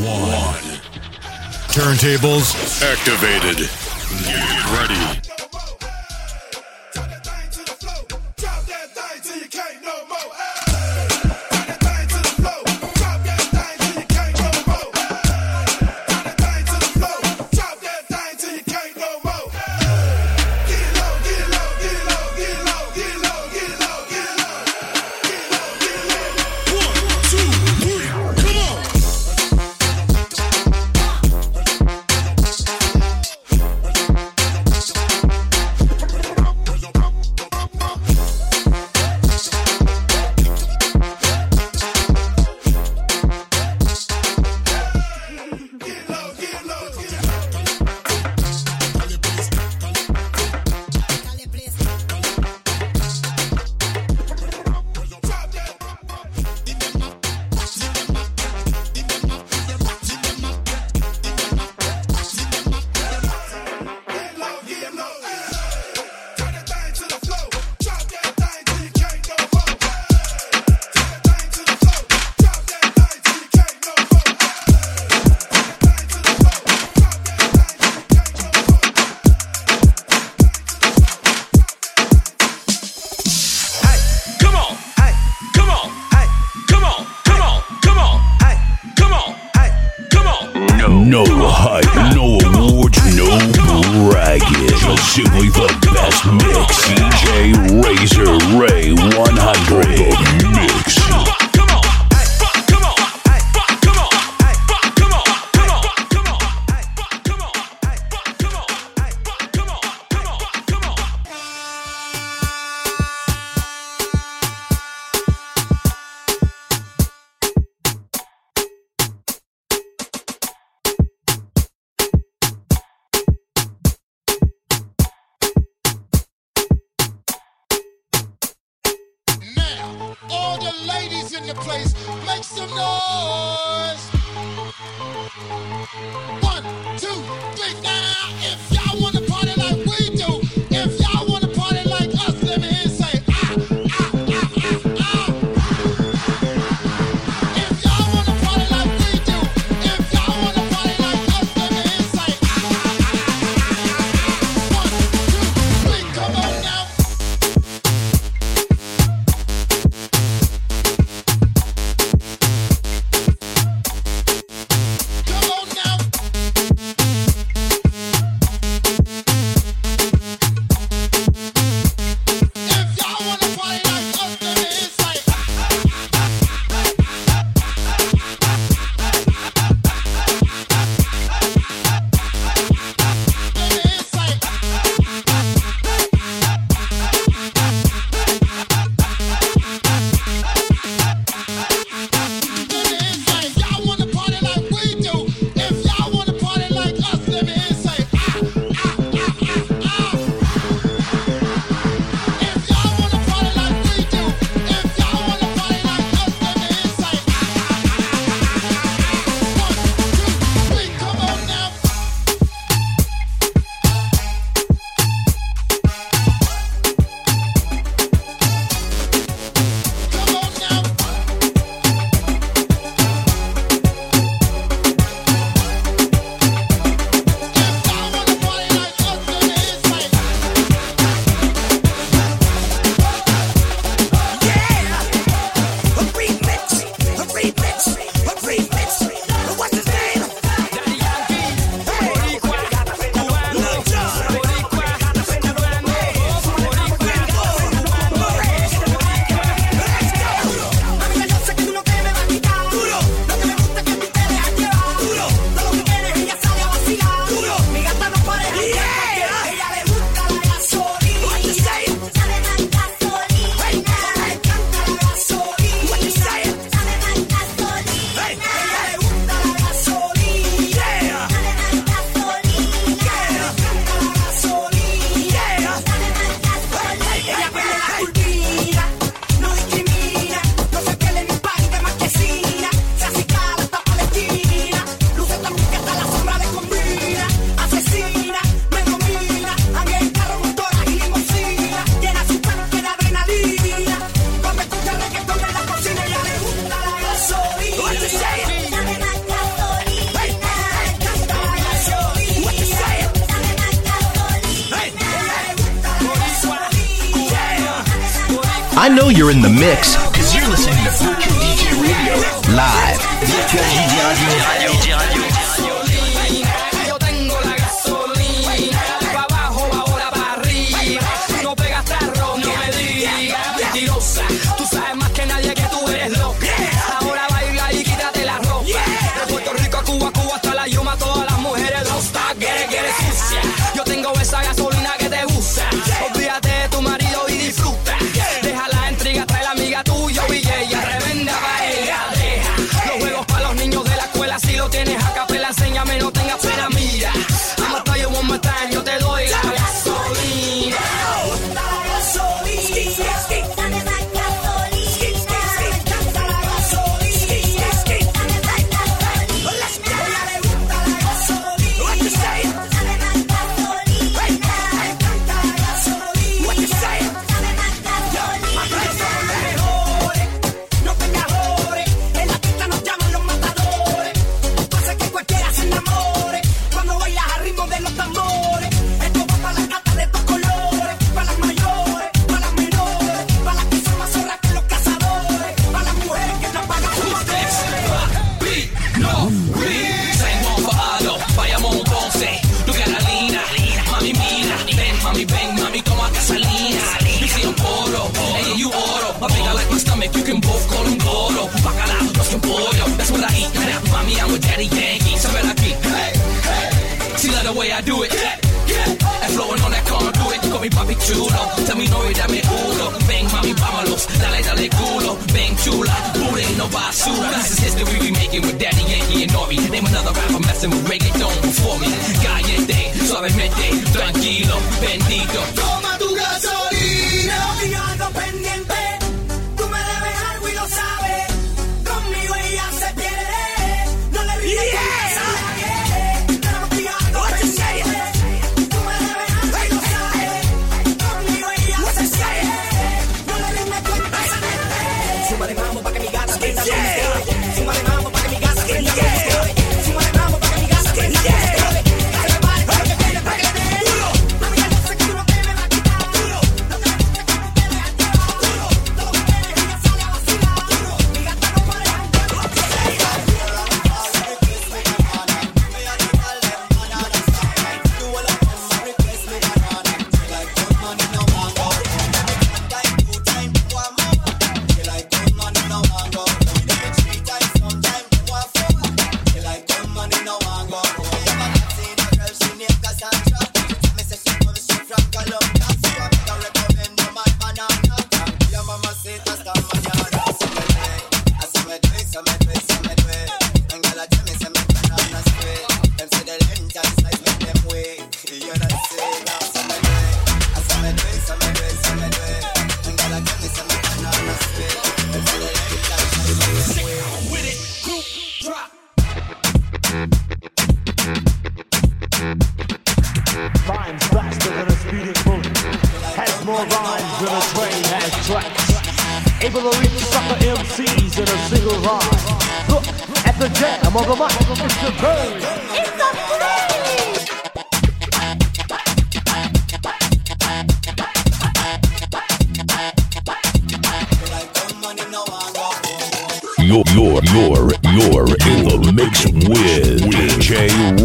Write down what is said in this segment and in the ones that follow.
one. Turntables activated. Get ready.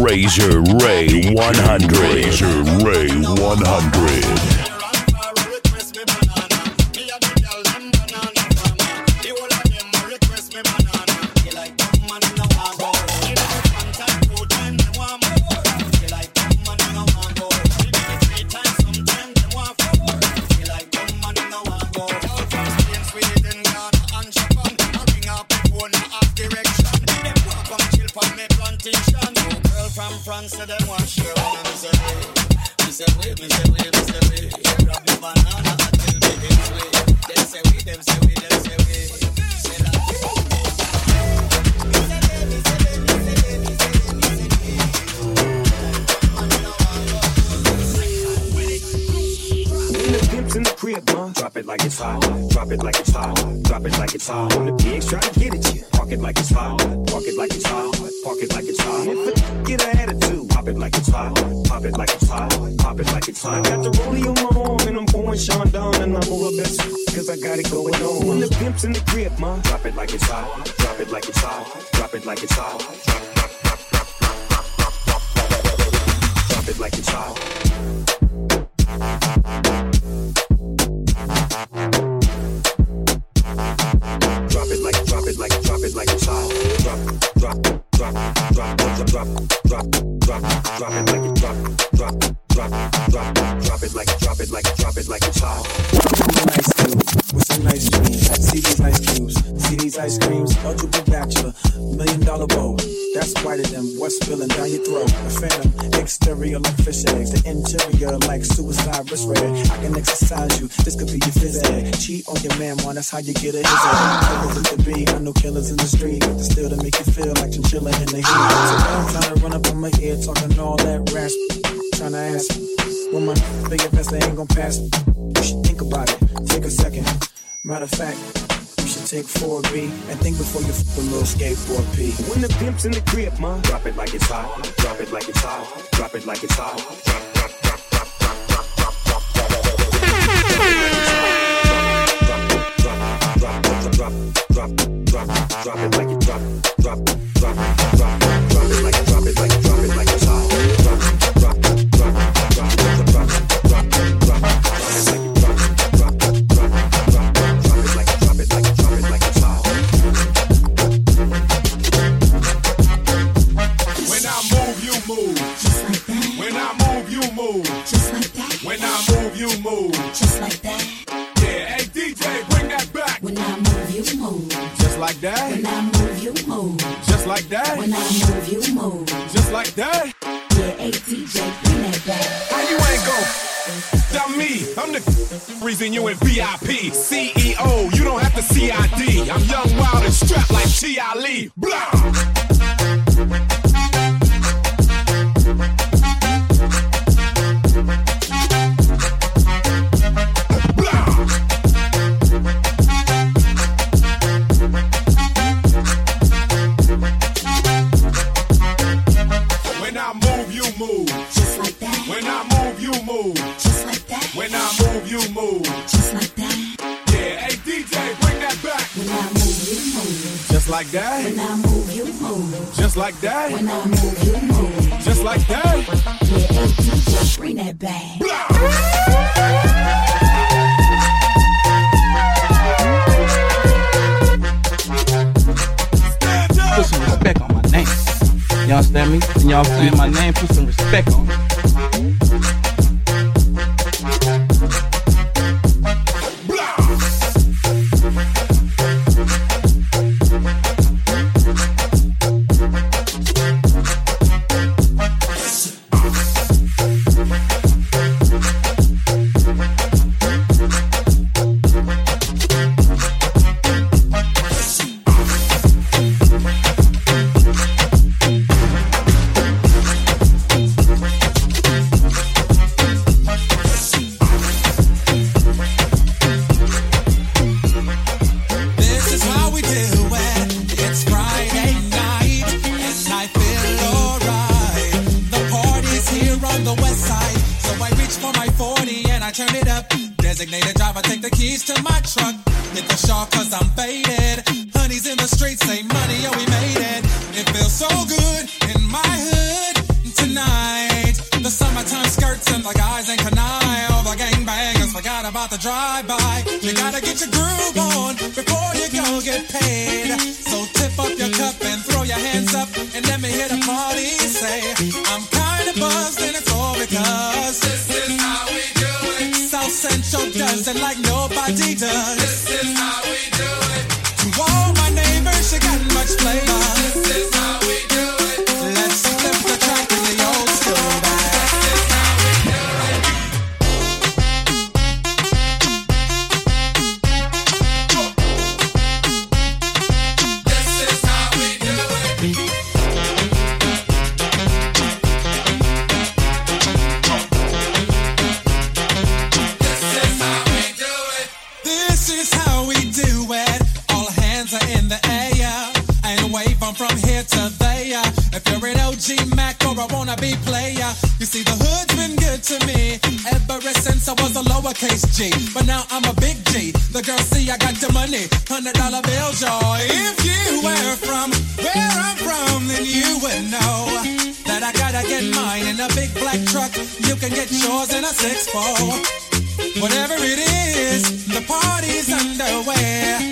Razor Ray 100. Razor Ray 100. sound. Drop, drop, drop it like, drop it like, drop it like it's hot. Nice dude with some nice dreams. See these ice cubes, see these ice creams. Eligible bachelor, million dollar bow. That's whiter than what's spilling down your throat. A phantom, exterior like fish eggs, the interior like suicide wrist red. I can exercise you, this could be your phys. Cheat on your man, one, that's how you get a his egg. Killers to be, I know killers in the street. The still to make you feel like chinchilla in the heat. So I'm trying to run up on my ear, talking all that rash. Trying to ask, when my big invest, they ain't gonna pass. You should think about it, take a second. Matter of fact, should take 4B and think before you f a little skateboard P. When the pimp's in the crib, ma, drop it like it's hot. Drop it like it's hot. Drop it like it's hot. Drop, drop, VIP. CEO, you don't have to CID. I'm young, wild, and strapped like T.I. Lee. Blah! Like that. When I move, you move. Just like that. When I move, you move. Just like that. Yeah, bring that back. Put some respect on my name. Y'all understand me? And y'all saying my name, put some respect on it. Designated driver, take the keys to my truck. Hit the shark cause I'm faded. Honey's in the streets, say money, oh we made it. It feels so good in my hood tonight. The summertime skirts and the guys ain't canine. All the gangbangers forgot about the drive-by. You gotta get your groove on. done. know that I gotta get mine in a big black truck. You can get yours in a six four. Whatever it is, the party's underway.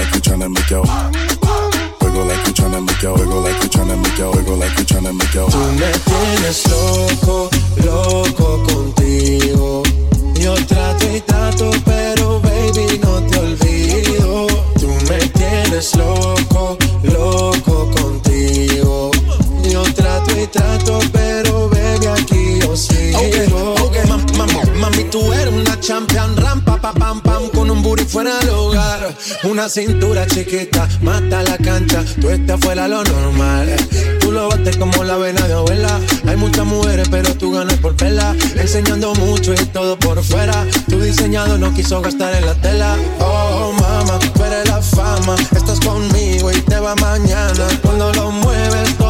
like make out. Wiggle like make out. Wiggle like make out. Wiggle. Tú me tienes loco, loco contigo. Yo trato y trato, pero baby no te olvido. Tú me tienes loco, loco contigo. Yo trato y trato, pero baby aquí yo sigo. Okay, okay. Mami, mami, mami, tú eres una cintura chiquita, mata la cancha, tú estás fuera lo normal. Tú lo bates como la vena de abuela. Hay muchas mujeres, pero tú ganas por vela. Enseñando mucho y todo por fuera. Tu diseñado no quiso gastar en la tela. Oh, mama, tú eres la fama. Estás conmigo y te va mañana. Cuando lo mueves, todo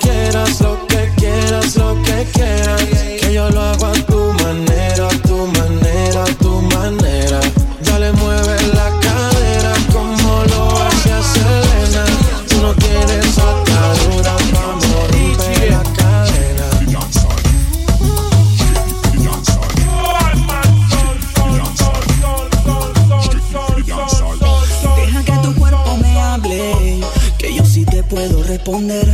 quieras, lo que quieras, lo que quieras, que yo lo hago a tu manera, a tu manera, a tu manera. Dale, mueve la cadera como lo hace Selena. Tú no tienes atadura, vamos, rompe la cadena. Deja que tu cuerpo me hable, que yo sí te puedo responder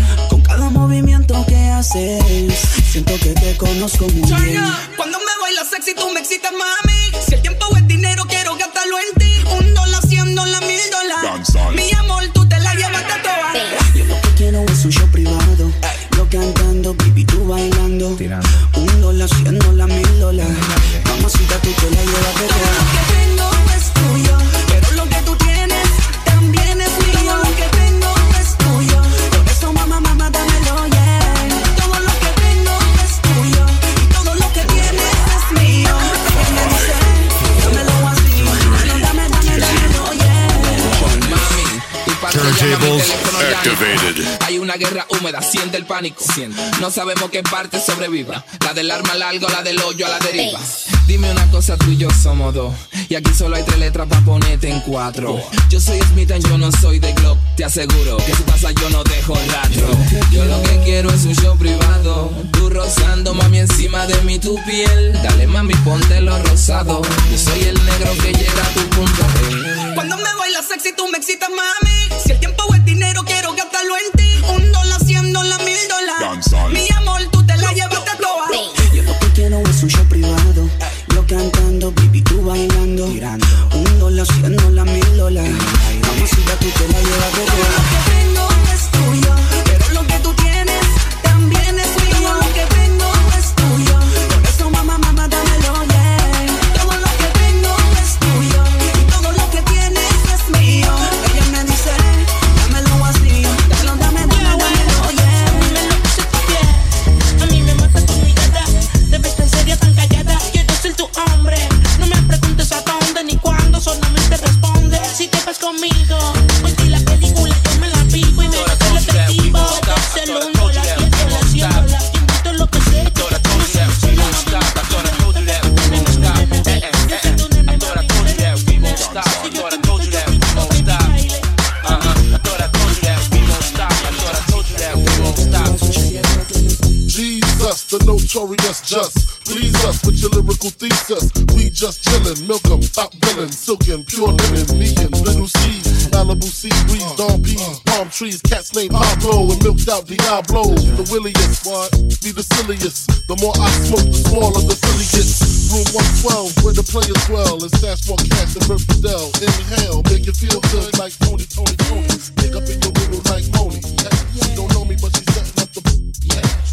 haces. Siento que te conozco muy bien. Cuando me bailas sexy, tú me excitas, mami. Si el tiempo es dinero, quiero gastarlo en ti. Un dólar, cien dólares, mil dólares. Mi amor, tú te la llevaste toda. Yo lo que quiero es un show privado. Yo cantando, baby, tú bailando. Un dólar, cien dólares. Activated. Hay una guerra húmeda, siente el pánico. No sabemos qué parte sobreviva. La del arma larga o la del hoyo a la deriva. Dime una cosa, tú y yo somos dos. Y aquí solo hay tres letras para ponerte en cuatro. Yo soy Smith and yo no soy de Glock. Te aseguro que si pasa yo no dejo rastro. Yo lo que quiero es un show privado. Tú rozando, mami, encima de mí tu piel. Dale, mami, ponte lo rosado. Yo soy el negro que llega a tu punto. Cuando me bailas sexy, tú me excitas, mami. Si el tiempo tirando. Notorious just. Please us with your lyrical thesis. We just chillin', milk 'em, top villain, silkin', pure linen, me and little C, Malibu sea breeze, dawn peas, palm trees, cats named Pablo and milked out Diablo. The williest, what? Be the silliest. The more I smoke, the smaller the silly gets. Room 112, where the players dwell, and stash more cash than Bert Fidel. Inhale, make you feel good like Tony, Tony, Tony. Pick up in your middle like Moni. She don't know me, but she's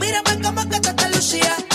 Mírame como que te lucía.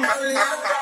Hola.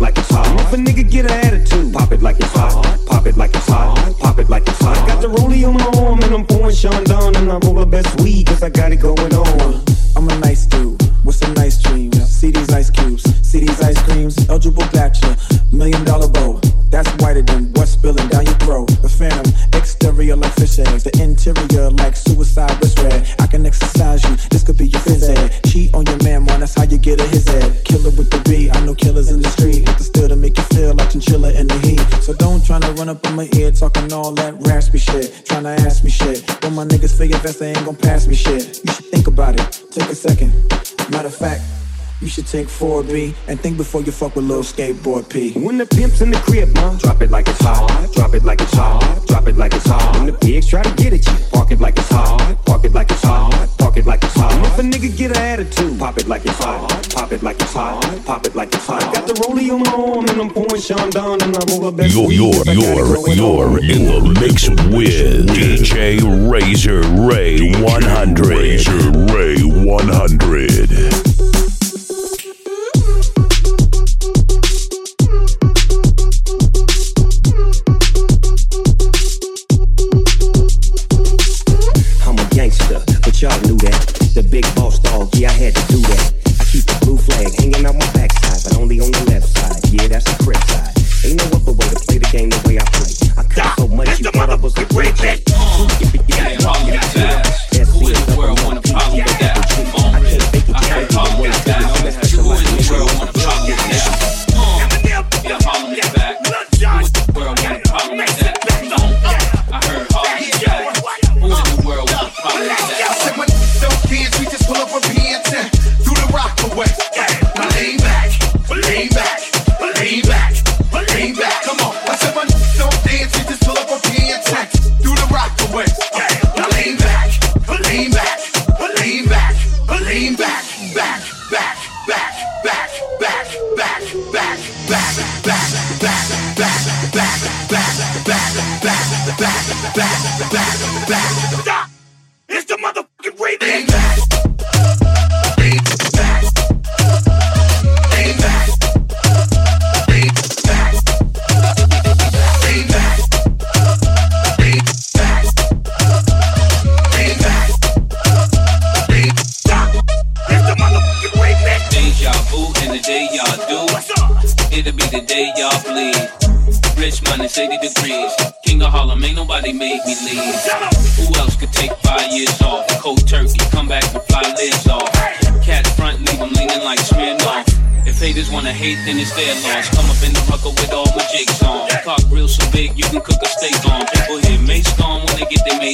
it like it's hot. If a nigga get an attitude, pop it like it's hot. Pop it like it's hot. Pop it like it's hot. Got the rollie on my arm and I'm pouring Sean down and I roll the best weed cause I got it going on. Professor ain't gonna pass me shit. You should think about it. Take a second. Matter of fact, you should take 4B and think before you fuck with little skateboard P. When the pimp's in the crib, man, drop it like it's hot. Drop it like it's hot. Drop it like it's hot. When the pigs try to get at you, park it like it's hot. Park it like it's hot it like it's hot. If a nigga get an attitude, pop it like it's hot. Pop it like it's hot. Pop it like it's hot. Got the rollie on my arm and I'm pouring Sean Don and I'm over best. You're, you're, you're, you're in the mix with DJ Razor Ray 100. Razor Ray 100.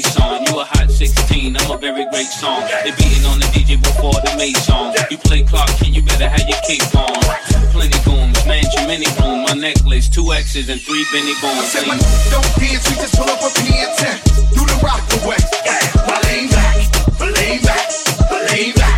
skates on. You a hot 16, I'm a very great song. They beating on the DJ before the maid song. You play clock, and you better have your cape on. Plenty goons, mansion, mini room. My necklace, two X's and three Benny Bones. I said, my don't dance, we just pull up a P10. Do the rock away. Yeah. Well, lean back, lean back, lean back.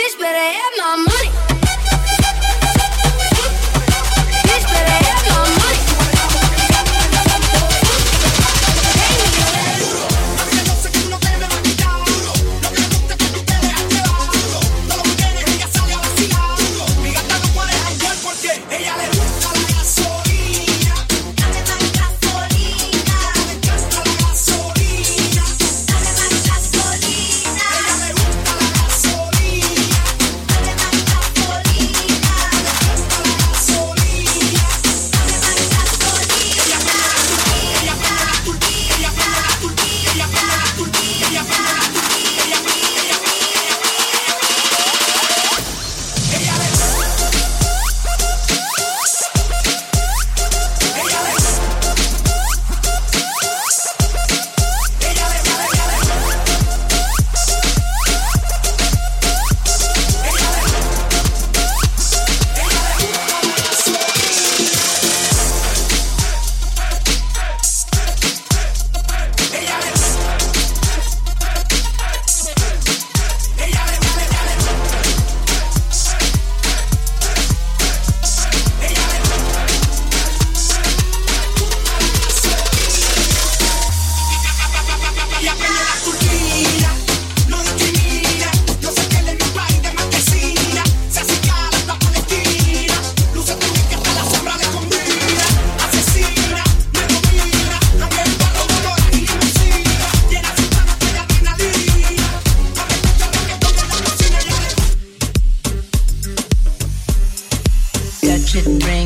bitch better have my money.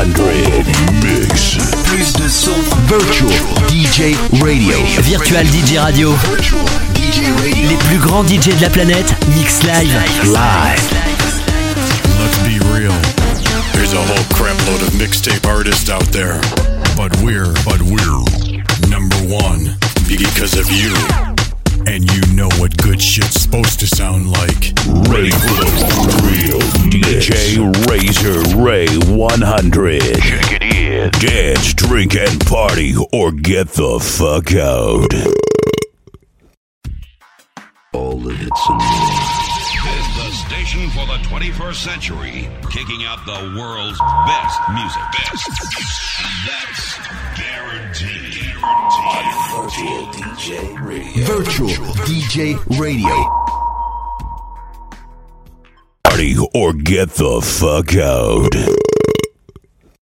100 Mix. Virtual DJ Radio. Virtual DJ Radio. Les plus grands DJ de la planète mix live. Live. Let's be real. There's a whole crapload of mixtape artists out there. But we're, but we're number one because of you and you know what good shit's supposed to sound like. Ready for the real DJ Razor Ray 100. Check it in. Dance, drink, and party, or get the fuck out. All the hits in is the station for the 21st century, kicking out the world's best music. Best. That's guaranteed. Virtual DJ Radio. Virtual, DJ Radio. Party or get the fuck out.